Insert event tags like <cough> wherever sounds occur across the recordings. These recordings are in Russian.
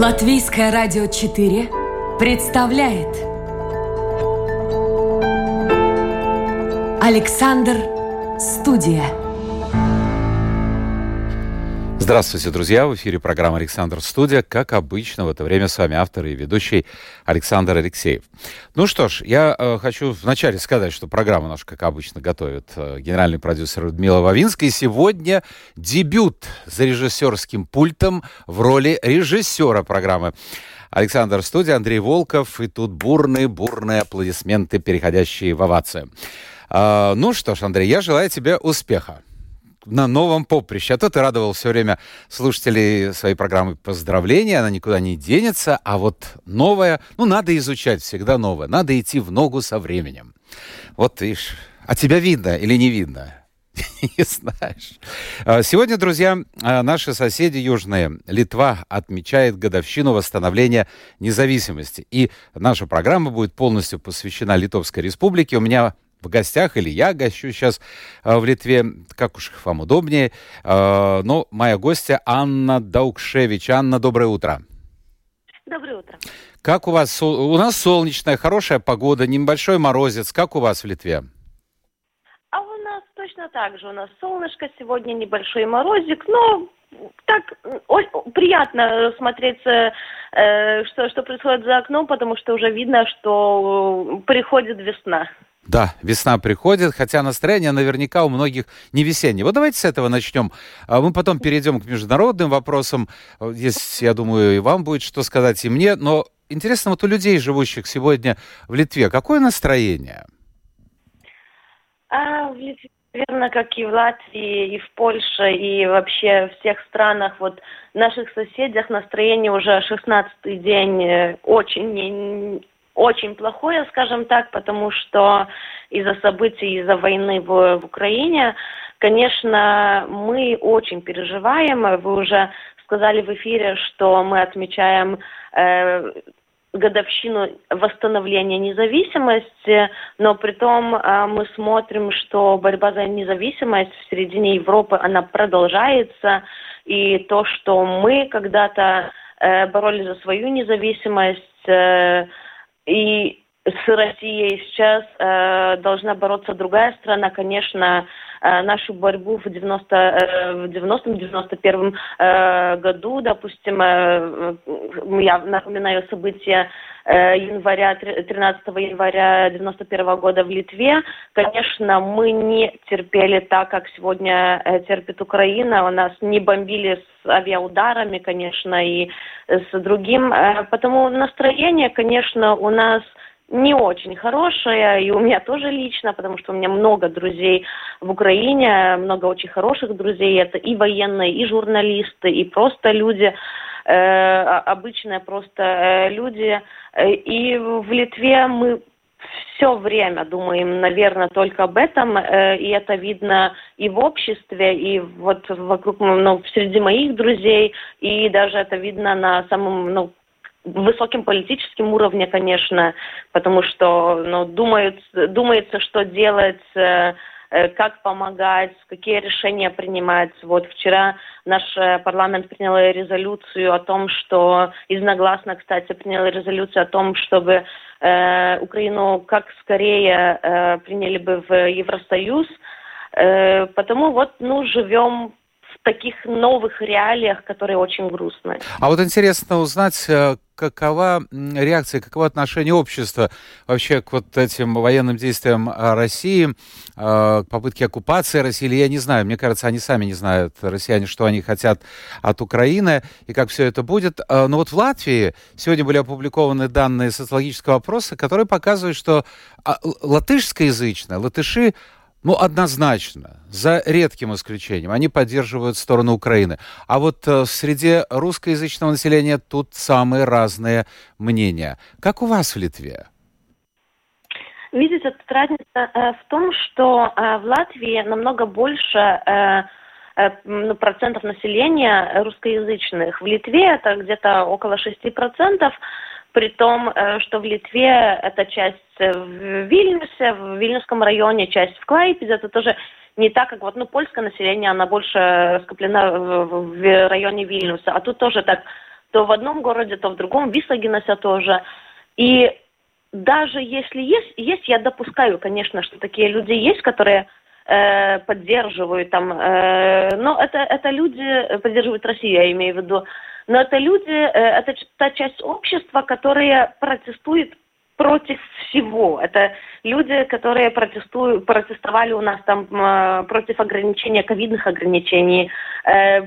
Латвийское радио 4 представляет Александр Студия. Здравствуйте, друзья! В эфире программа «Александр Студия». Как обычно, в это время с вами автор и ведущий Александр Алексеев. Ну что ж, я э, хочу вначале сказать, что программу нашу, как обычно, готовит э, генеральный продюсер Людмила Вавинская. И сегодня дебют за режиссерским пультом в роли режиссера программы. Александр Студия, Андрей Волков. И тут бурные-бурные аплодисменты, переходящие в овацию. Э, ну что ж, Андрей, я желаю тебе успеха на новом поприще. А то ты радовал все время слушателей своей программы поздравления, она никуда не денется, а вот новое, ну, надо изучать всегда новое, надо идти в ногу со временем. Вот видишь, а тебя видно или не видно? <laughs> Не знаешь. А, сегодня, друзья, а, наши соседи южные, Литва, отмечает годовщину восстановления независимости. И наша программа будет полностью посвящена Литовской Республике. У меня в гостях, или я гощу сейчас э, в Литве, как уж вам удобнее. Э, но моя гостья Анна Даукшевич. Анна, доброе утро. Доброе утро. Как у вас? У нас солнечная, хорошая погода, небольшой морозец. Как у вас в Литве? А у нас точно так же. У нас солнышко, сегодня небольшой морозик, но так приятно смотреть, э, что, что происходит за окном, потому что уже видно, что приходит весна. Да, весна приходит, хотя настроение наверняка у многих не весеннее. Вот давайте с этого начнем. А мы потом перейдем к международным вопросам. Здесь, я думаю, и вам будет что сказать, и мне. Но интересно, вот у людей, живущих сегодня в Литве, какое настроение? А, в Литве, наверное, как и в Латвии, и в Польше, и вообще в всех странах, вот наших соседях настроение уже 16-й день э, очень очень плохое, скажем так, потому что из-за событий, из-за войны в, в Украине, конечно, мы очень переживаем. Вы уже сказали в эфире, что мы отмечаем э, годовщину восстановления независимости, но при том э, мы смотрим, что борьба за независимость в середине Европы, она продолжается, и то, что мы когда-то э, боролись за свою независимость, э, и с Россией сейчас э, должна бороться другая страна, конечно, э, нашу борьбу в 90 э, в 90-91 э, году, допустим, э, я напоминаю события э, января 13 января 91 года в Литве, конечно, мы не терпели так, как сегодня э, терпит Украина, у нас не бомбили с авиаударами, конечно, и с другим, э, потому настроение, конечно, у нас не очень хорошая, и у меня тоже лично, потому что у меня много друзей в Украине, много очень хороших друзей, это и военные, и журналисты, и просто люди, э, обычные просто э, люди. И в Литве мы все время думаем, наверное, только об этом, э, и это видно и в обществе, и вот вокруг, ну, среди моих друзей, и даже это видно на самом, ну, высоким политическим уровне, конечно, потому что ну, думают, думается, что делать, э, э, как помогать, какие решения принимать. Вот вчера наш э, парламент принял резолюцию о том, что, единогласно, кстати, принял резолюцию о том, чтобы э, Украину как скорее э, приняли бы в Евросоюз. Потому вот, ну, живем таких новых реалиях, которые очень грустные. А вот интересно узнать, э, какова реакция, каково отношение общества вообще к вот этим военным действиям э, России, э, к попытке оккупации России, или я не знаю, мне кажется, они сами не знают, россияне, что они хотят от Украины и как все это будет. Но вот в Латвии сегодня были опубликованы данные социологического опроса, которые показывают, что а, латышскоязычные, латыши ну, однозначно, за редким исключением, они поддерживают сторону Украины. А вот э, среди русскоязычного населения тут самые разные мнения. Как у вас в Литве? Видите, тут разница э, в том, что э, в Латвии намного больше э, э, ну, процентов населения русскоязычных. В Литве это где-то около 6%, при том, э, что в Литве это часть в Вильнюсе, в Вильнюсском районе, часть в Клайпеде, это тоже не так, как вот, ну, польское население, она больше скоплена в, в районе Вильнюса, а тут тоже так. То в одном городе, то в другом, Висагинася тоже. И даже если есть, есть, я допускаю, конечно, что такие люди есть, которые э, поддерживают там, э, но это, это люди поддерживают Россию, я имею в виду, но это люди, э, это та часть общества, которая протестует против всего. Это люди, которые протестуют, протестовали у нас там э, против ограничения, ковидных ограничений, э,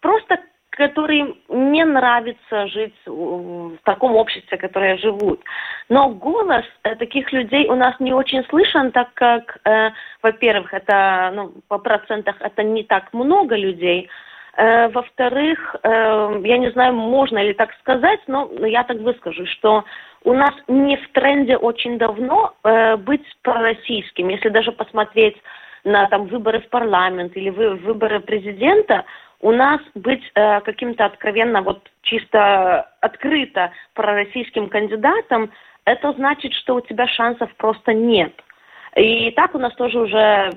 просто которым не нравится жить в таком обществе, которое живут. Но голос таких людей у нас не очень слышен, так как, э, во-первых, это ну, по процентах это не так много людей, во-вторых, э, я не знаю, можно ли так сказать, но я так выскажу, что у нас не в тренде очень давно э, быть пророссийским. Если даже посмотреть на там выборы в парламент или вы, выборы президента, у нас быть э, каким-то откровенно, вот чисто открыто пророссийским кандидатом, это значит, что у тебя шансов просто нет. И так у нас тоже уже,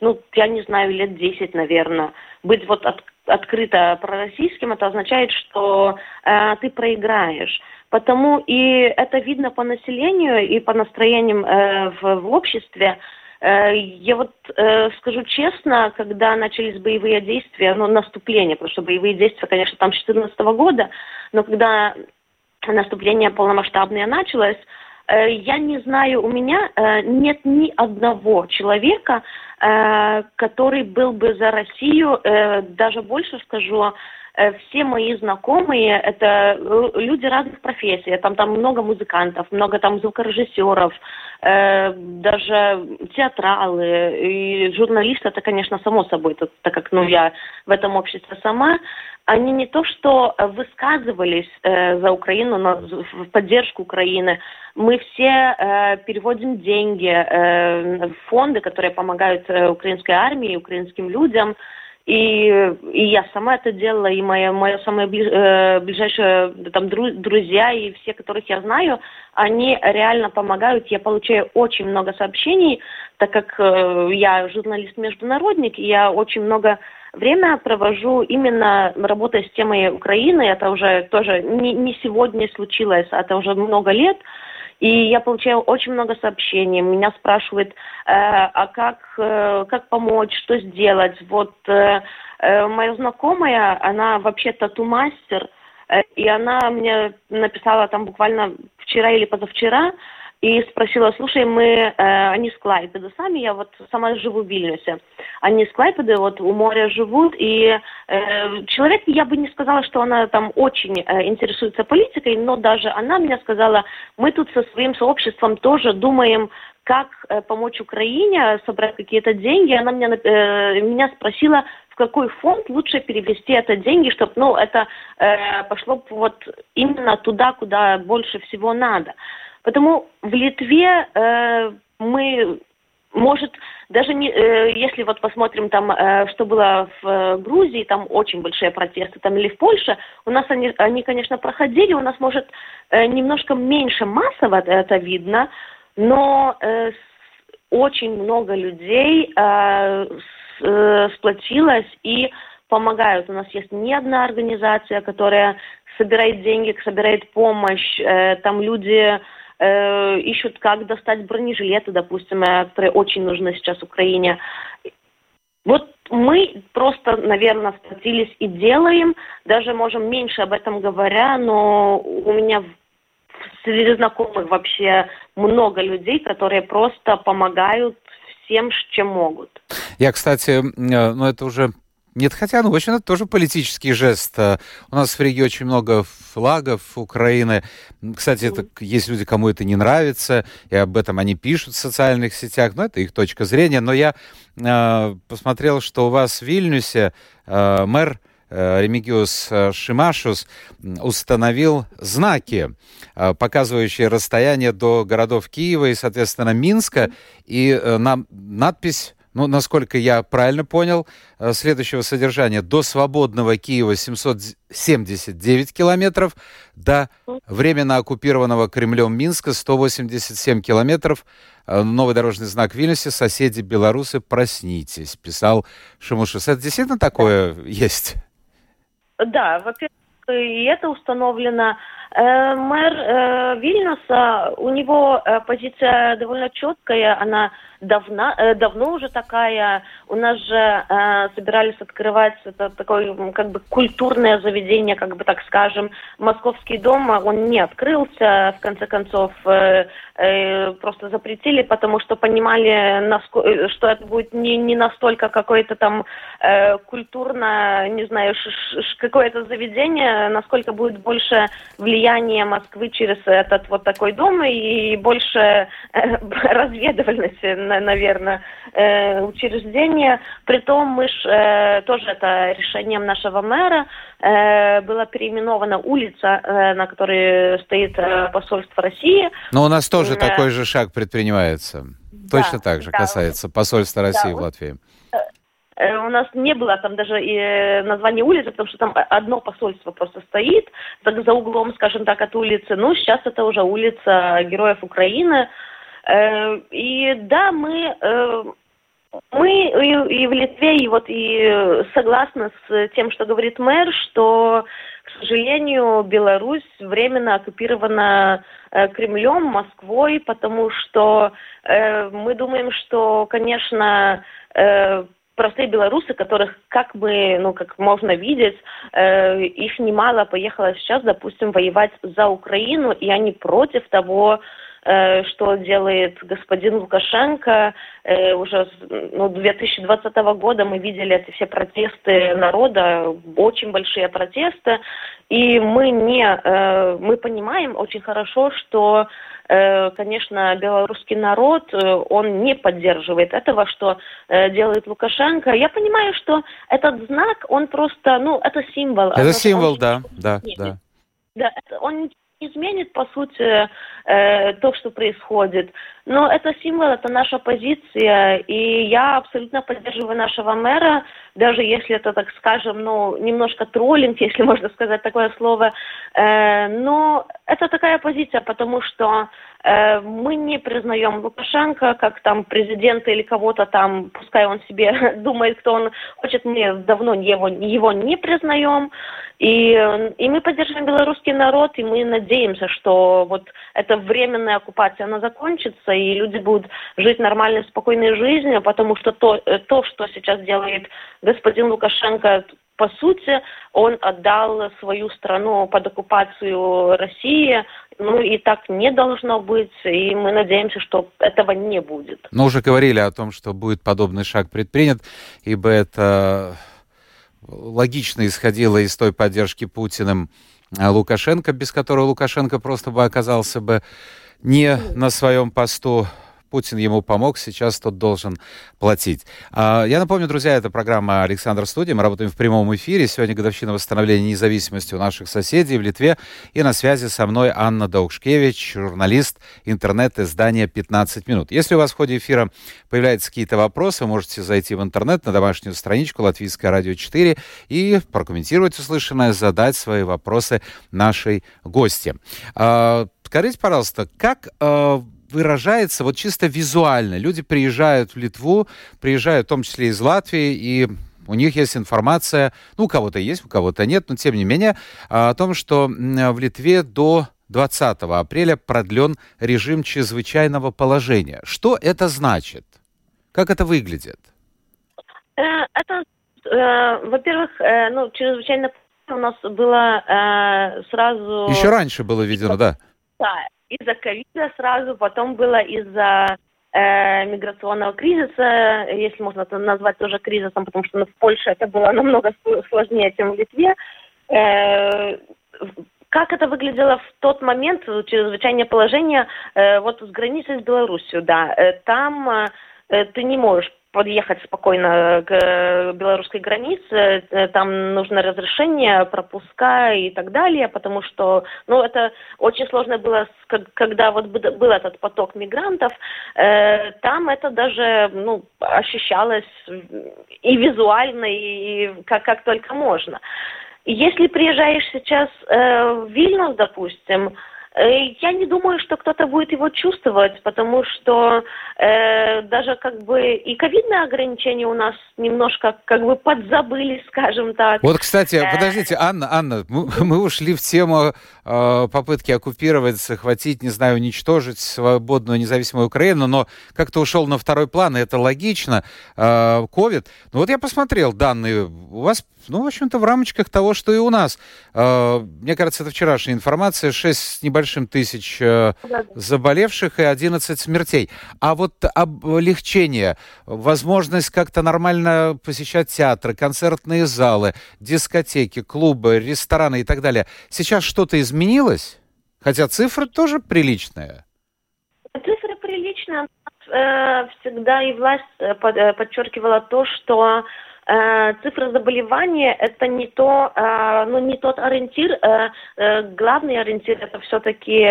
ну, я не знаю, лет 10, наверное, быть вот от, открыто пророссийским, это означает, что э, ты проиграешь. Потому и это видно по населению и по настроениям э, в, в обществе. Э, я вот э, скажу честно, когда начались боевые действия, ну, наступление, потому что боевые действия, конечно, там с 2014 года, но когда наступление полномасштабное началось, я не знаю, у меня нет ни одного человека, который был бы за Россию, даже больше скажу, Э, все мои знакомые это э, люди разных профессий. Там, там много музыкантов, много там звукорежиссеров, э, даже театралы и журналисты, это, конечно, само собой, так как ну, я в этом обществе сама, они не то что высказывались э, за Украину, но в поддержку Украины. Мы все э, переводим деньги э, в фонды, которые помогают э, украинской армии, украинским людям. И, и я сама это делала, и моя, моя самая ближ, э, ближайшая там, дру, друзья и все, которых я знаю, они реально помогают. Я получаю очень много сообщений, так как э, я журналист-международник, и я очень много время провожу именно работая с темой Украины. Это уже тоже не, не сегодня случилось, это уже много лет. И я получаю очень много сообщений. Меня спрашивают, э, а как, э, как помочь, что сделать. Вот э, э, моя знакомая, она вообще тату-мастер, э, и она мне написала там буквально вчера или позавчера, и спросила, слушай, мы, э, они с Клайпеда сами, я вот сама живу в Вильнюсе, они с Клайпеда вот у моря живут, и э, человек, я бы не сказала, что она там очень э, интересуется политикой, но даже она мне сказала, мы тут со своим сообществом тоже думаем, как э, помочь Украине, собрать какие-то деньги. Она меня, э, меня спросила, в какой фонд лучше перевести это деньги, чтобы ну, это э, пошло вот именно туда, куда больше всего надо. Потому в Литве э, мы, может, даже не, э, если вот посмотрим там, э, что было в э, Грузии, там очень большие протесты, там или в Польше, у нас они, они конечно, проходили, у нас, может, э, немножко меньше массово это видно, но э, очень много людей э, с, э, сплотилось и помогают. У нас есть не одна организация, которая собирает деньги, собирает помощь. Э, там люди э, ищут, как достать бронежилеты, допустим, э, которые очень нужны сейчас Украине. Вот мы просто, наверное, сплотились и делаем, даже можем меньше об этом говоря, но у меня среди знакомых вообще много людей, которые просто помогают всем, чем могут. Я, кстати, э, ну это уже нет, хотя, ну, в общем, это тоже политический жест. Э, у нас в Риге очень много флагов Украины. Кстати, это, есть люди, кому это не нравится, и об этом они пишут в социальных сетях, но это их точка зрения. Но я э, посмотрел, что у вас в Вильнюсе э, мэр э, Ремигиус Шимашус установил знаки, э, показывающие расстояние до городов Киева и, соответственно, Минска, и на надпись ну, насколько я правильно понял, э, следующего содержания. До свободного Киева 779 километров, до временно оккупированного Кремлем Минска 187 километров. Э, новый дорожный знак в Вильнюсе. Соседи белорусы, проснитесь, писал Шимушис. Это действительно такое да. есть? Да, во-первых, и это установлено. Э, мэр э, Вильнюса, у него э, позиция довольно четкая, она давно, давно уже такая. У нас же собирались открывать это такое как бы культурное заведение, как бы так скажем. Московский дом, он не открылся, в конце концов, просто запретили, потому что понимали, что это будет не, не настолько какое-то там культурное, не знаю, какое-то заведение, насколько будет больше влияние Москвы через этот вот такой дом и больше э, <laughs> разведывальности наверное, э, учреждения. Притом мы ж, э, тоже это решением нашего мэра э, была переименована улица, э, на которой стоит э, посольство России. Но у нас тоже э, такой же шаг предпринимается. Да, Точно так же да, касается посольства России да, в Латвии. Э, у нас не было там даже и э, названия улицы, потому что там одно посольство просто стоит, так за углом, скажем так, от улицы. Ну, сейчас это уже улица Героев Украины. Э, и да, мы мы и, в Литве, и вот и согласны с тем, что говорит мэр, что, к сожалению, Беларусь временно оккупирована Кремлем, Москвой, потому что мы думаем, что, конечно, простые белорусы, которых, как бы, ну, как можно видеть, э, их немало поехало сейчас, допустим, воевать за Украину, и они против того, что делает господин Лукашенко. Э, уже ну, 2020 года мы видели эти все протесты народа, очень большие протесты. И мы не, э, мы понимаем очень хорошо, что конечно, белорусский народ, он не поддерживает этого, что делает Лукашенко. Я понимаю, что этот знак, он просто, ну, это символ. Это символ, да, да, да. Да, он изменит, по сути, э, то, что происходит. Но это символ, это наша позиция, и я абсолютно поддерживаю нашего мэра, даже если это, так скажем, ну, немножко троллинг, <laughs> если можно сказать такое слово. Э, но это такая позиция, потому что мы не признаем Лукашенко как там президента или кого-то там, пускай он себе <laughs> думает, кто он хочет, мы давно его, его не признаем. И, и мы поддерживаем белорусский народ, и мы надеемся, что вот эта временная оккупация, она закончится, и люди будут жить нормальной, спокойной жизнью, потому что то, э, то что сейчас делает господин Лукашенко, по сути, он отдал свою страну под оккупацию России, ну и так не должно быть, и мы надеемся, что этого не будет. Но уже говорили о том, что будет подобный шаг предпринят, ибо это логично исходило из той поддержки Путиным а, Лукашенко, без которого Лукашенко просто бы оказался бы не на своем посту Путин ему помог, сейчас тот должен платить. А, я напомню, друзья, это программа «Александр Студия». Мы работаем в прямом эфире. Сегодня годовщина восстановления независимости у наших соседей в Литве. И на связи со мной Анна Даукшкевич, журналист интернет-издания «15 минут». Если у вас в ходе эфира появляются какие-то вопросы, вы можете зайти в интернет на домашнюю страничку Латвийское радио 4 и прокомментировать услышанное, задать свои вопросы нашей гости. А, скажите, пожалуйста, как а, выражается вот чисто визуально. Люди приезжают в Литву, приезжают в том числе из Латвии, и у них есть информация, ну, у кого-то есть, у кого-то нет, но тем не менее, о том, что в Литве до 20 апреля продлен режим чрезвычайного положения. Что это значит? Как это выглядит? Э, это, э, во-первых, э, ну, чрезвычайно у нас было сразу... Еще раньше было введено, да? Да, из-за ковида сразу, потом было из-за э, миграционного кризиса, если можно это назвать тоже кризисом, потому что ну, в Польше это было намного сложнее, чем в Литве. Э, как это выглядело в тот момент, чрезвычайное положение, э, вот с границей с Беларусью, да, э, там э, ты не можешь подъехать спокойно к э, белорусской границе, э, там нужно разрешение, пропуска и так далее, потому что, ну, это очень сложно было, когда вот был этот поток мигрантов, э, там это даже, ну, ощущалось и визуально, и как, как только можно. Если приезжаешь сейчас в Вильнюс, допустим, я не думаю, что кто-то будет его чувствовать, потому что э, даже как бы и ковидные ограничения у нас немножко как бы подзабыли, скажем так. Вот, кстати, э... подождите, Анна, Анна, мы, <laughs> мы ушли в тему э, попытки оккупировать, захватить, не знаю, уничтожить свободную независимую Украину, но как-то ушел на второй план, и это логично. Ковид. Э, ну вот я посмотрел данные, у вас ну, в общем-то, в рамочках того, что и у нас. Э, мне кажется, это вчерашняя информация. 6 с небольшим тысяч э, заболевших и 11 смертей. А вот облегчение, возможность как-то нормально посещать театры, концертные залы, дискотеки, клубы, рестораны и так далее. Сейчас что-то изменилось? Хотя цифры тоже приличные. Цифры приличные. Э, всегда и власть подчеркивала то, что Э, цифра заболевания это не то, э, ну не тот ориентир. Э, главный ориентир это все-таки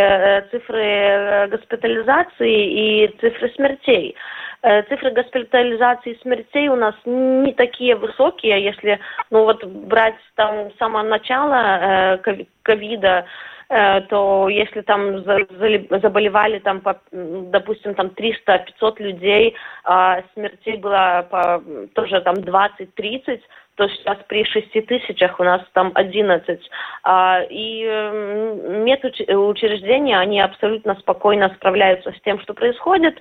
цифры госпитализации и цифры смертей. Цифры госпитализации и смертей у нас не такие высокие, если ну вот брать там с самого начала ковида, Э, то если там заболевали там, по, допустим, там 300-500 людей, а смертей было по, тоже там 20-30, то сейчас при 6 тысячах у нас там 11. А, и медучреждения, они абсолютно спокойно справляются с тем, что происходит.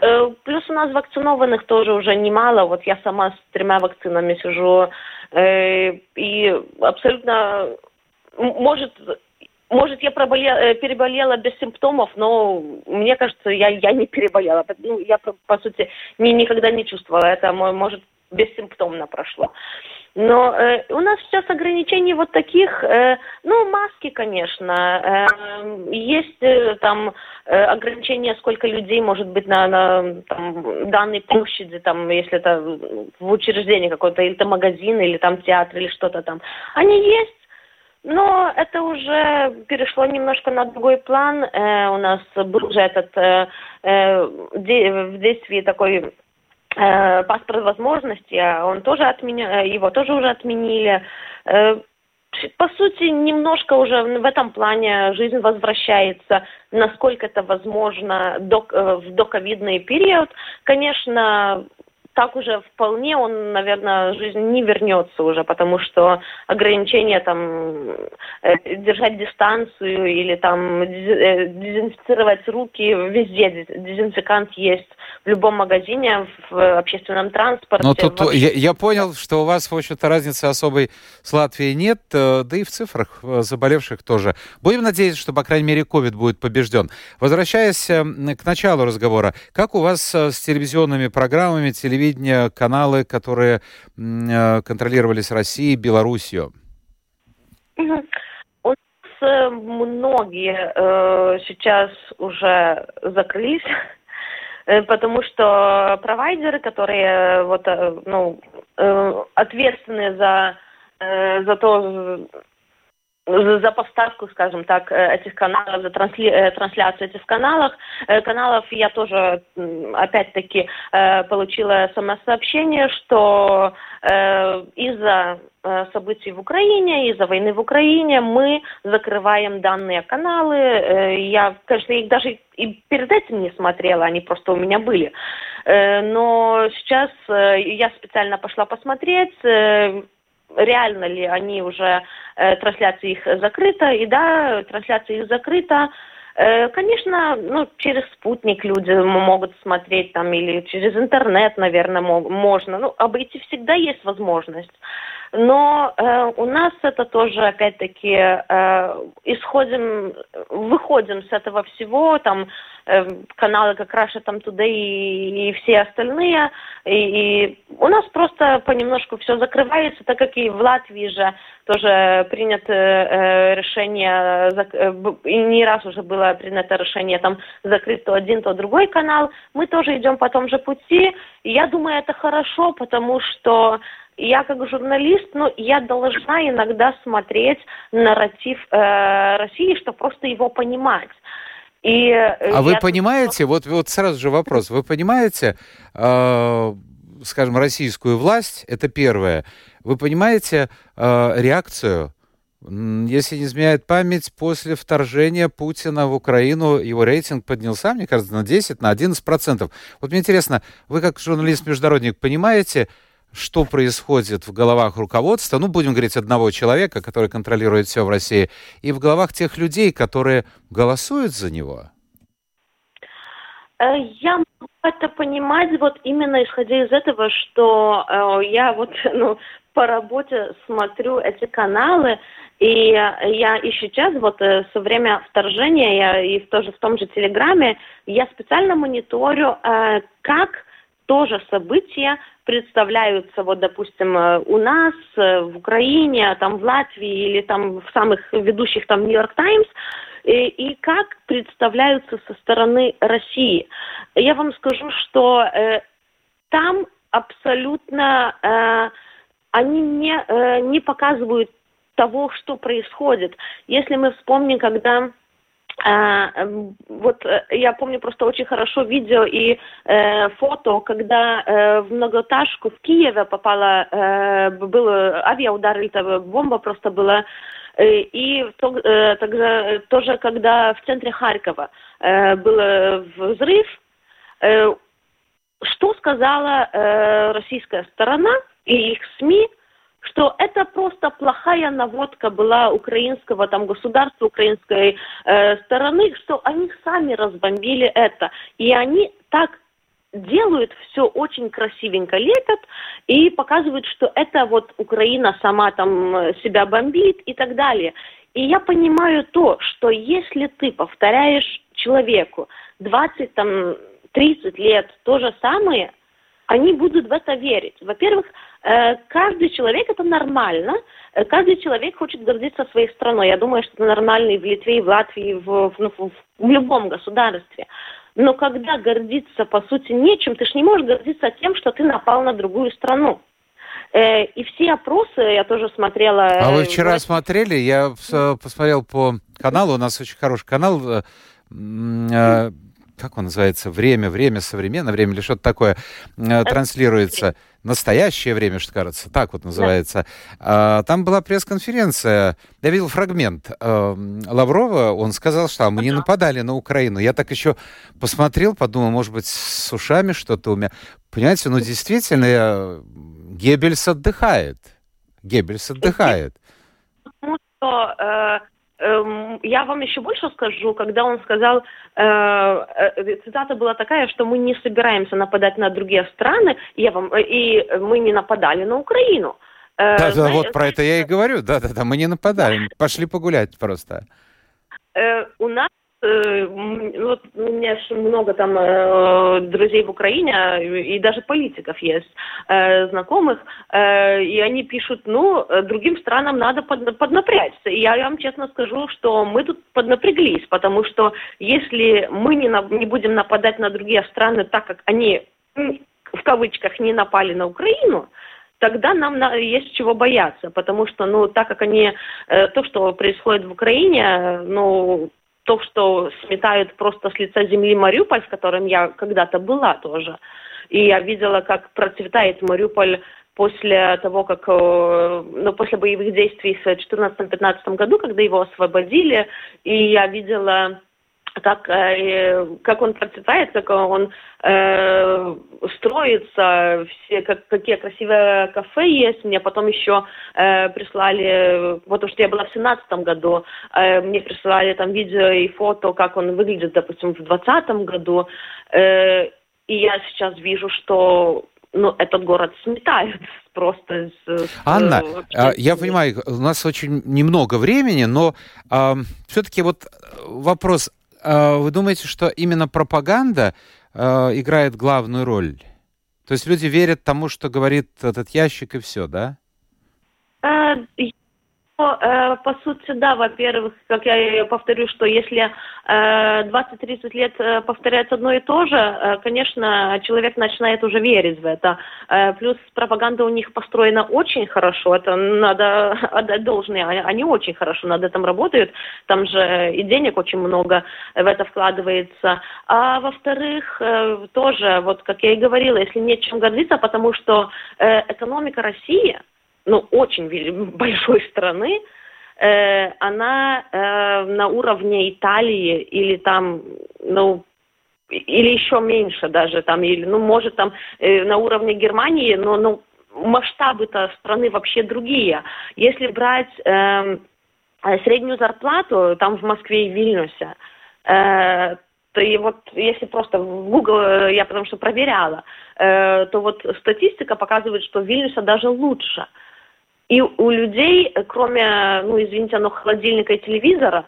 Э, плюс у нас вакцинованных тоже уже немало. Вот я сама с тремя вакцинами сижу. Э, и абсолютно может может, я проболела, э, переболела без симптомов, но мне кажется, я, я не переболела. Ну, я, по сути, ни, никогда не чувствовала это. Может, бессимптомно прошло. Но э, у нас сейчас ограничений вот таких, э, ну, маски, конечно. Э, есть э, там э, ограничения, сколько людей может быть на, на там, данной площади, там, если это в учреждении какое-то, или это магазин, или там театр, или что-то там. Они есть, но это уже перешло немножко на другой план. Э, у нас был уже этот э, э, в действии такой паспорт возможности, а он тоже отменя... Э, его тоже уже отменили. Э, по сути, немножко уже в этом плане жизнь возвращается, насколько это возможно э, в доковидный период. Конечно, так уже вполне он, наверное, жизнь не вернется уже, потому что ограничения там э, держать дистанцию или там э, дезинфицировать руки везде дезинфикант есть в любом магазине, в общественном транспорте. Но тут вообще... я, я понял, что у вас, в общем-то, разницы особой с Латвией нет, э, да и в цифрах заболевших тоже. Будем надеяться, что, по крайней мере, COVID будет побежден. Возвращаясь к началу разговора, как у вас с телевизионными программами, телевидением, телевидения, каналы, которые э, контролировались Россией, Белоруссией? Э, многие э, сейчас уже закрылись, <laughs> э, потому что провайдеры, которые вот, ну, ответственны за, за то, за поставку, скажем так, э, этих каналов, за трансли, э, трансляцию этих каналов. Э, каналов я тоже, опять-таки, получила смс-сообщение, что из-за событий в Украине, из-за войны в Украине мы закрываем данные каналы. Я, конечно, их даже и перед этим не смотрела, они просто у меня были. Но сейчас я специально пошла посмотреть, реально ли они уже, э, трансляция их закрыта, и да, трансляция их закрыта. Э, конечно, ну, через спутник люди могут смотреть там или через интернет, наверное, можно. Ну, обойти всегда есть возможность. Но э, у нас это тоже, опять-таки, э, исходим, выходим с этого всего, там каналы как Russia там Today и, и все остальные, и, и у нас просто понемножку все закрывается, так как и в Латвии же тоже принято э, решение, э, и не раз уже было принято решение там закрыть то один, то другой канал. Мы тоже идем по тому же пути, и я думаю, это хорошо, потому что я как журналист, ну, я должна иногда смотреть нарратив э, России, чтобы просто его понимать. И э, а вы понимаете, вот, вот сразу же вопрос, вы понимаете, э, скажем, российскую власть, это первое, вы понимаете э, реакцию? Если не изменяет память, после вторжения Путина в Украину его рейтинг поднялся, мне кажется, на 10, на 11 процентов. Вот мне интересно, вы как журналист-международник понимаете, что происходит в головах руководства, ну, будем говорить, одного человека, который контролирует все в России, и в головах тех людей, которые голосуют за него? Э, я могу это понимать вот именно исходя из этого, что э, я вот <laughs> ну, по работе смотрю эти каналы, и я и сейчас, вот э, со время вторжения, я и тоже в том же Телеграме, я специально мониторю, э, как тоже события представляются, вот, допустим, э, у нас, э, в Украине, там, в Латвии или там в самых ведущих, там, Нью-Йорк Таймс, и, и как представляются со стороны России. Я вам скажу, что э, там абсолютно э, они не, э, не показывают того, что происходит. Если мы вспомним, когда вот э, я помню просто очень хорошо видео и э, фото, когда э, в многоэтажку в Киеве попала, э, был авиаудар или бомба просто была, э, и э, также тоже когда в центре Харькова э, был взрыв, э, что сказала э, российская сторона и их СМИ – что это просто плохая наводка была украинского там государства, украинской э, стороны, что они сами разбомбили это. И они так делают все очень красивенько, лепят и показывают, что это вот Украина сама там себя бомбит и так далее. И я понимаю то, что если ты повторяешь человеку 20 там 30 лет то же самое, они будут в это верить. Во-первых, э, каждый человек это нормально. Э, каждый человек хочет гордиться своей страной. Я думаю, что это нормально и в Литве, и в Латвии, и в, в, в, в любом государстве. Но когда гордиться, по сути, нечем, ты же не можешь гордиться тем, что ты напал на другую страну. Э, и все опросы я тоже смотрела. А вы вчера смотрели? Я посмотрел по каналу, у нас очень хороший канал как он называется, время, время, современное время или что-то такое э, транслируется. Настоящее время, что кажется, так вот называется. Да. Там была пресс-конференция. Я видел фрагмент а, Лаврова. Он сказал, что а, мы не нападали на Украину. Я так еще посмотрел, подумал, может быть, с ушами что-то у меня. Понимаете, ну действительно. Геббельс отдыхает. Геббельс отдыхает. Потому что э, Эм, я вам еще больше скажу, когда он сказал, э, э, цитата была такая, что мы не собираемся нападать на другие страны, я вам, э, и мы не нападали на Украину. Да, да, вот про это я и говорю, да-да-да, мы не нападали, пошли погулять просто. У нас Э, вот у меня же много там э, друзей в Украине, и даже политиков есть, э, знакомых, и они пишут, ну, другим странам надо под, поднапрячься. И я вам честно скажу, что мы тут поднапряглись, потому что если мы не, на, не будем нападать на другие страны так, как они, в кавычках, не напали на Украину, тогда нам есть чего бояться, потому что, ну, так как они, то, что происходит в Украине, ну, то, что сметают просто с лица земли Мариуполь, в котором я когда-то была тоже. И я видела, как процветает Мариуполь после того, как, э, ну, после боевых действий в 2014-2015 году, когда его освободили, и я видела как, э, как он процветает, как он э, строится, все, как, какие красивые кафе есть. Мне потом еще э, прислали, потому что я была в семнадцатом году, э, мне прислали там видео и фото, как он выглядит, допустим, в двадцатом году. Э, и я сейчас вижу, что ну, этот город сметает <laughs> просто. С, Анна, с, я понимаю, у нас очень немного времени, но э, все-таки вот вопрос, а, вы думаете, что именно пропаганда а, играет главную роль? То есть люди верят тому, что говорит этот ящик, и все, да? А, Э, по сути, да, во-первых, как я повторю, что если 20-30 э, лет э, повторяется одно и то же, конечно, человек начинает уже верить в это. Плюс пропаганда у них построена очень хорошо, это надо <laughs> отдать должное, они очень хорошо над этим работают, там же и денег очень много в это вкладывается. А во-вторых, тоже, вот как я и говорила, если нет чем гордиться, потому что экономика России – ну, очень большой страны, э, она э, на уровне Италии или там, ну, или еще меньше даже, там, или, ну, может, там э, на уровне Германии, но, ну, масштабы-то страны вообще другие. Если брать э, среднюю зарплату, там в Москве и Вильнюсе, э, то и вот если просто в Google, э, я потому что проверяла, э, то вот статистика показывает, что в Вильнюсе даже лучше. И у людей, кроме, ну, извините, ну, холодильника и телевизора,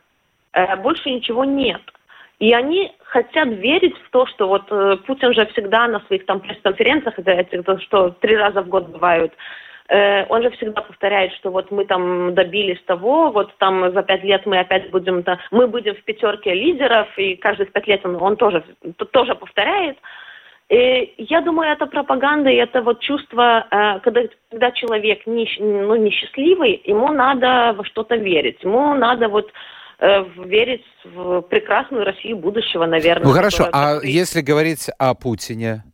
э, больше ничего нет. И они хотят верить в то, что вот э, Путин же всегда на своих там пресс-конференциях, это, это что три раза в год бывают, э, он же всегда повторяет, что вот мы там добились того, вот там за пять лет мы опять будем, да, мы будем в пятерке лидеров, и каждые пять лет он, он тоже, тоже повторяет. И я думаю, это пропаганда, и это вот чувство, э, когда, когда человек не, ну, несчастливый, ему надо во что-то верить, ему надо вот Э, верить в прекрасную Россию будущего, наверное. Ну хорошо, а если говорить о Путине?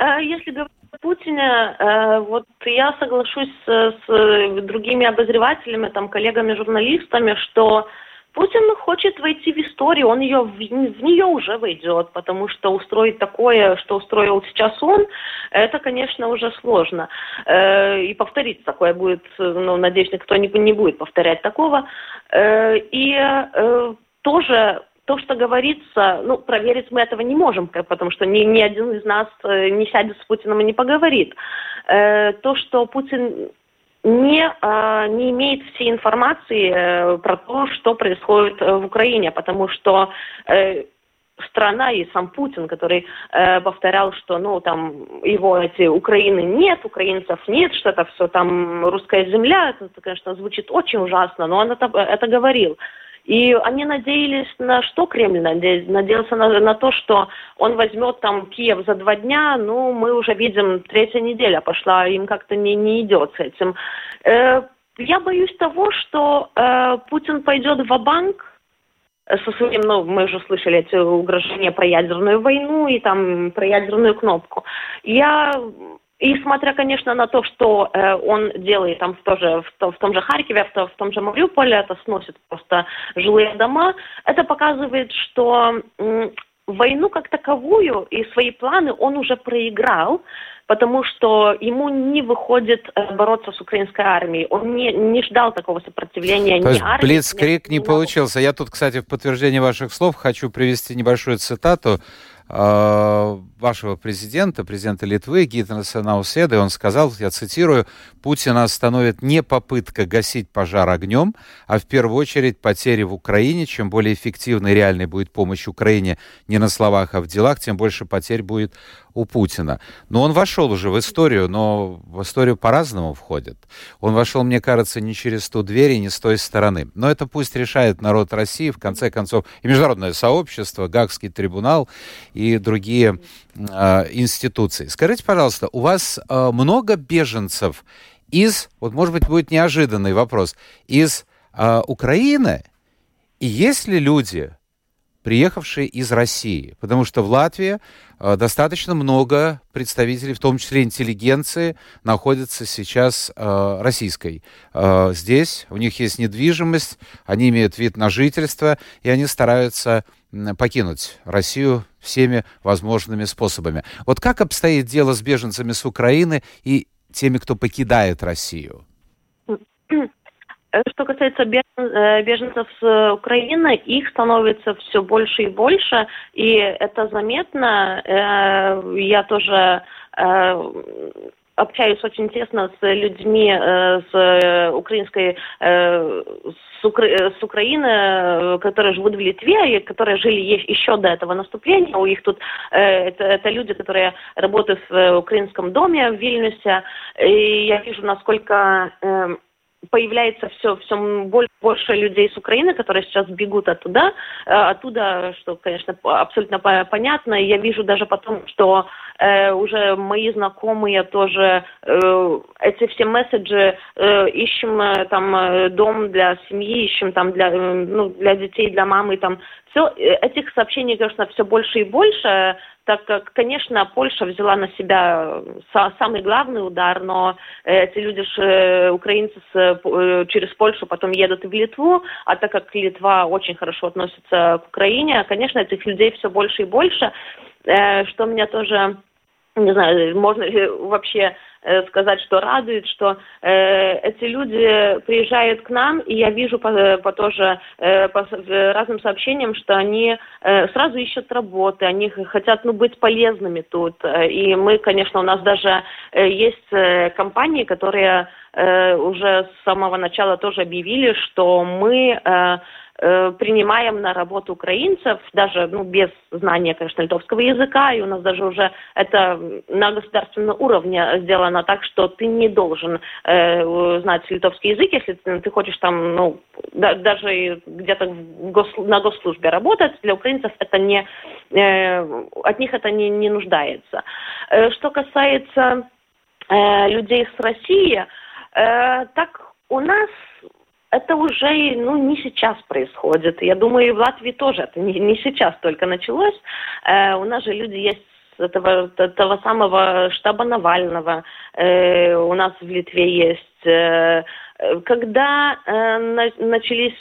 Э, если говорить о Путине, э, вот я соглашусь с, с другими обозревателями, там, коллегами-журналистами, что Путин хочет войти в историю, он ее, в, в нее уже войдет, потому что устроить такое, что устроил сейчас он, это, конечно, уже сложно. Э, и повторить такое будет, ну, надеюсь, никто не, не будет повторять такого. Э, и э, тоже то, что говорится, ну, проверить мы этого не можем, потому что ни, ни один из нас э, не сядет с Путиным и не поговорит. Э, то, что Путин не, э, не имеет всей информации э, про то, что происходит э, в Украине, потому что страна и сам Путин, который э, повторял, что ну там его эти Украины нет, украинцев нет, что это все там русская земля, это, конечно, звучит очень ужасно, но он это, это говорил. И они надеялись на что Кремль надеялся? Надеялся на, на то, что он возьмет там Киев за два дня. Ну, мы уже видим, третья неделя пошла, им как-то не, не идет с этим. Э, я боюсь того, что э, Путин пойдет в банк со своим, ну, мы уже слышали эти угрожения про ядерную войну и там про ядерную кнопку. Я и смотря, конечно, на то, что э, он делает там тоже, в, в том же Харькове, в, в том же Мариуполе, это сносит просто жилые дома, это показывает, что э, войну как таковую и свои планы он уже проиграл, потому что ему не выходит э, бороться с украинской армией. Он не, не ждал такого сопротивления То ни армии. Блицкрик не, не получился. Я тут, кстати, в подтверждение ваших слов хочу привести небольшую цитату вашего президента, президента Литвы Гитанаса Науседа, он сказал, я цитирую, «Путина остановит не попытка гасить пожар огнем, а в первую очередь потери в Украине. Чем более эффективной и реальной будет помощь Украине не на словах, а в делах, тем больше потерь будет у Путина. Но он вошел уже в историю, но в историю по-разному входит. Он вошел, мне кажется, не через ту дверь и не с той стороны. Но это пусть решает народ России, в конце концов, и международное сообщество, Гагский трибунал и другие э, институции. Скажите, пожалуйста, у вас э, много беженцев из, вот может быть будет неожиданный вопрос, из э, Украины? И есть ли люди, приехавшие из России, потому что в Латвии э, достаточно много представителей, в том числе интеллигенции, находятся сейчас э, российской. Э, здесь у них есть недвижимость, они имеют вид на жительство, и они стараются покинуть Россию всеми возможными способами. Вот как обстоит дело с беженцами с Украины и теми, кто покидает Россию? <clears throat> Э, что касается э, беженцев с Украины, их становится все больше и больше, и это заметно. Э, я тоже общаюсь очень тесно с людьми с украинской с, Укра... с Украины, которые живут в Литве и которые жили еще до этого наступления. У них тут это, это люди, которые работают в украинском доме в Вильнюсе. И я вижу, насколько появляется все, все больше людей с Украины, которые сейчас бегут оттуда, э, оттуда, что, конечно, абсолютно понятно. Я вижу даже потом, что э, уже мои знакомые тоже э, эти все месседжи э, ищем э, там э, дом для семьи, ищем там для, э, ну, для детей, для мамы, там. Все, э, этих сообщений, конечно, все больше и больше, так как, конечно, Польша взяла на себя самый главный удар, но эти люди, же, украинцы с, через Польшу потом едут в Литву, а так как Литва очень хорошо относится к Украине, конечно, этих людей все больше и больше, что меня тоже не знаю, можно ли вообще э, сказать, что радует, что э, эти люди приезжают к нам, и я вижу по, по тоже э, по разным сообщениям, что они э, сразу ищут работы, они хотят ну, быть полезными тут. И мы, конечно, у нас даже э, есть э, компании, которые э, уже с самого начала тоже объявили, что мы э, Э, принимаем на работу украинцев, даже ну, без знания, конечно, литовского языка, и у нас даже уже это на государственном уровне сделано так, что ты не должен э, знать литовский язык, если ты, ты хочешь там, ну, да, даже где-то гос, на госслужбе работать, для украинцев это не, э, от них это не, не нуждается. Э, что касается э, людей с России, э, так у нас это уже ну, не сейчас происходит. Я думаю, и в Латвии тоже это не, не сейчас только началось. Э, у нас же люди есть этого, того самого штаба Навального. Э, у нас в Литве есть. Э, когда э, на, начались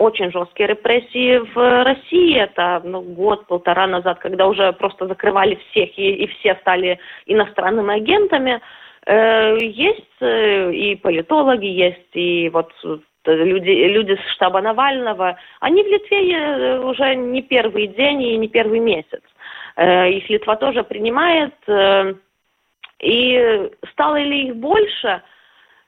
очень жесткие репрессии в России. Это ну, год-полтора назад, когда уже просто закрывали всех, и, и все стали иностранными агентами. Э, есть э, и политологи, есть и вот люди, люди с штаба Навального, они в Литве э, уже не первый день и не первый месяц. Э, их Литва тоже принимает. Э, и стало ли их больше?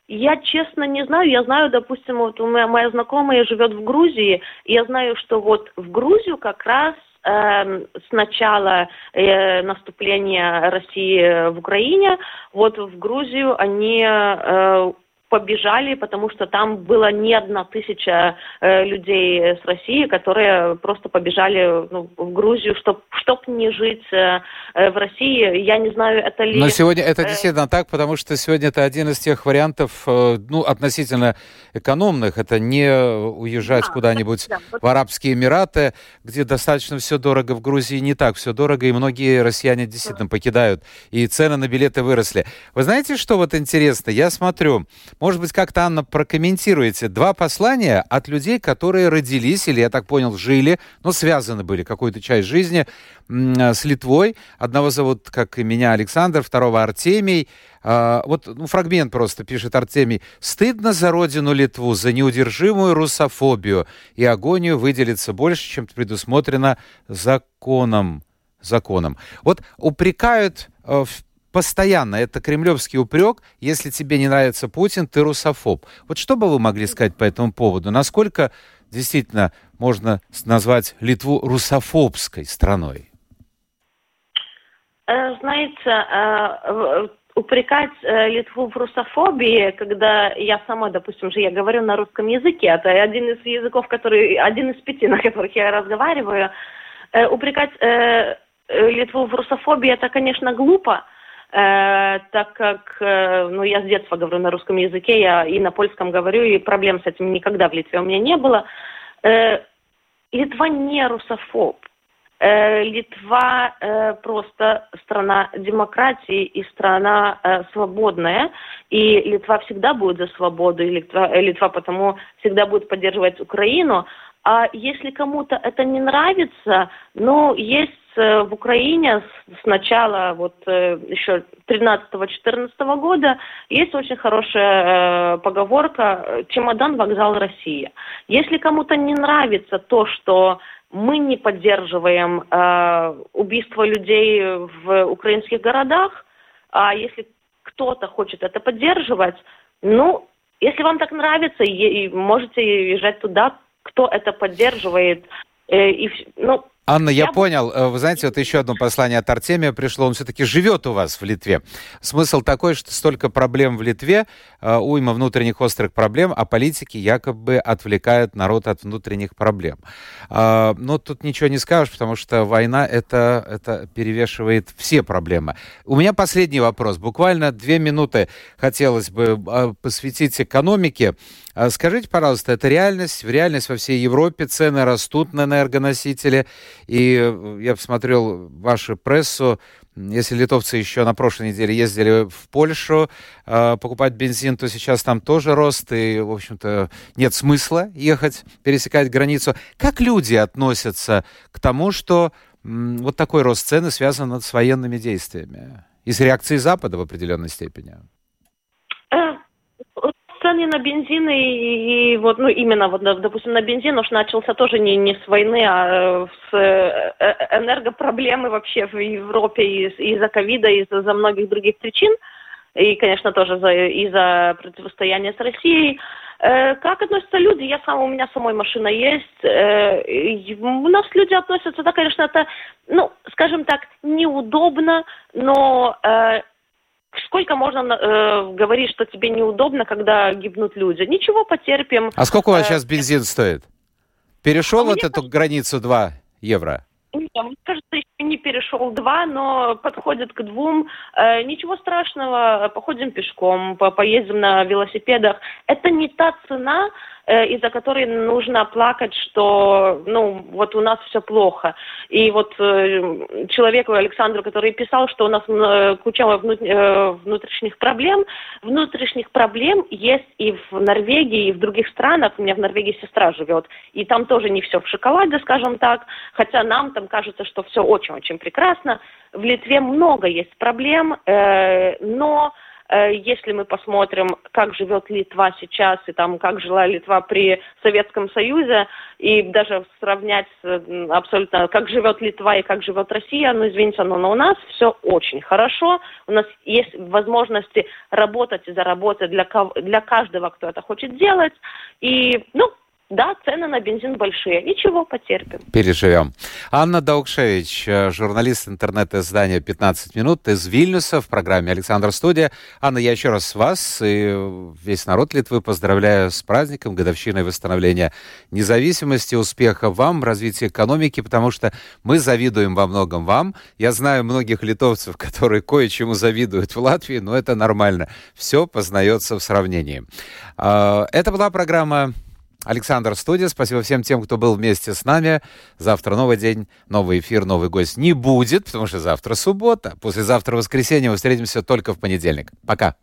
Я честно не знаю. Я знаю, допустим, вот у меня моя знакомая живет в Грузии, и я знаю, что вот в Грузию как раз э, с начала э, наступления России в Украине, вот в Грузию они э, побежали, потому что там было не одна тысяча э, людей с России, которые просто побежали ну, в Грузию, чтобы чтоб не жить э, э, в России. Я не знаю, это ли... Но сегодня это э, действительно так, потому что сегодня это один из тех вариантов, э, ну, относительно экономных. Это не уезжать да, куда-нибудь да, да. в Арабские Эмираты, где достаточно все дорого. В Грузии не так все дорого, и многие россияне действительно да. покидают. И цены на билеты выросли. Вы знаете, что вот интересно? Я смотрю, может быть, как-то, Анна, прокомментируете два послания от людей, которые родились, или, я так понял, жили, но связаны были какую-то часть жизни с Литвой. Одного зовут, как и меня, Александр, второго Артемий. А, вот ну, фрагмент просто пишет Артемий. «Стыдно за родину Литву, за неудержимую русофобию, и агонию выделиться больше, чем предусмотрено законом». законом. Вот упрекают э, постоянно это кремлевский упрек, если тебе не нравится Путин, ты русофоб. Вот что бы вы могли сказать по этому поводу? Насколько действительно можно назвать Литву русофобской страной? Э, знаете, э, упрекать э, Литву в русофобии, когда я сама, допустим, же я говорю на русском языке, это один из языков, который, один из пяти, <laughs> на которых я разговариваю, упрекать Литву в русофобии, это, конечно, глупо, э, так как э, ну, я с детства говорю на русском языке, я и на польском говорю, и проблем с этим никогда в Литве у меня не было. Э, Литва не русофоб. Э, Литва э, просто страна демократии и страна э, свободная, и Литва всегда будет за свободу, и Литва, э, Литва потому всегда будет поддерживать Украину. А если кому-то это не нравится, ну, есть Э, в Украине с начала вот э, еще 13-14 года есть очень хорошая э, поговорка «Чемодан, вокзал, Россия». Если кому-то не нравится то, что мы не поддерживаем э, убийство людей в украинских городах, а если кто-то хочет это поддерживать, ну, если вам так нравится, можете езжать туда, кто это поддерживает. Э, и, ну, Анна, я, я понял. Э, вы знаете, вот еще одно послание от Артемия пришло. Он все-таки живет у вас в Литве. Смысл такой, что столько проблем в Литве, э, уйма внутренних острых проблем, а политики якобы отвлекают народ от внутренних проблем. А, но тут ничего не скажешь, потому что война это, это перевешивает все проблемы. У меня последний вопрос. Буквально две минуты хотелось бы э, посвятить экономике. Скажите, пожалуйста, это реальность? В реальность во всей Европе цены растут на энергоносители. И э, я посмотрел вашу прессу. Если литовцы еще на прошлой неделе ездили в Польшу э, покупать бензин, то сейчас там тоже рост, и, в общем-то, нет смысла ехать, пересекать границу. Как люди относятся к тому, что м, вот такой рост цены связан с военными действиями и с реакцией Запада в определенной степени? Цены на бензин и, и вот, ну, именно, вот, допустим, на бензин уж начался тоже не, не с войны, а с э, э, энергопроблемы вообще в Европе из-за ковида, из-за многих других причин. И, конечно, тоже из-за противостояния с Россией. Э, как относятся люди? Я сама, у меня самой машина есть. У нас люди относятся, да, конечно, это, ну, скажем так, неудобно, но Сколько можно э, говорить, что тебе неудобно, когда гибнут люди? Ничего, потерпим. А сколько у вас э, сейчас бензин стоит? Перешел а вот эту кажется... границу 2 евро? Нет, мне кажется, еще не перешел 2, но подходит к двум. Э, ничего страшного, походим пешком, по поездим на велосипедах. Это не та цена, из-за которой нужно плакать, что, ну, вот у нас все плохо. И вот э, человеку Александру, который писал, что у нас э, куча внутренних проблем, внутренних проблем есть и в Норвегии, и в других странах. У меня в Норвегии сестра живет, и там тоже не все в шоколаде, скажем так, хотя нам там кажется, что все очень-очень прекрасно. В Литве много есть проблем, но Э, если мы посмотрим, как живет Литва сейчас и там, как жила Литва при Советском Союзе, и даже сравнять абсолютно, как живет Литва и как живет Россия, ну, извините, но у нас все очень хорошо, у нас есть возможности работать и заработать для, для каждого, кто это хочет делать, и, ну, да, цены на бензин большие. Ничего, потерпим. Переживем. Анна Даукшевич, э, журналист интернет-издания «15 минут» из Вильнюса в программе «Александр Студия». Анна, я еще раз вас и весь народ Литвы поздравляю с праздником, годовщиной восстановления независимости, успеха вам в развитии экономики, потому что мы завидуем во многом вам. Я знаю многих литовцев, <laughs> которые кое-чему завидуют в Латвии, но это нормально. Все познается в сравнении. А, это была программа Александр Студия. Спасибо всем тем, кто был вместе с нами. Завтра новый день, новый эфир, новый гость не будет, потому что завтра суббота. Послезавтра воскресенье. Мы встретимся только в понедельник. Пока.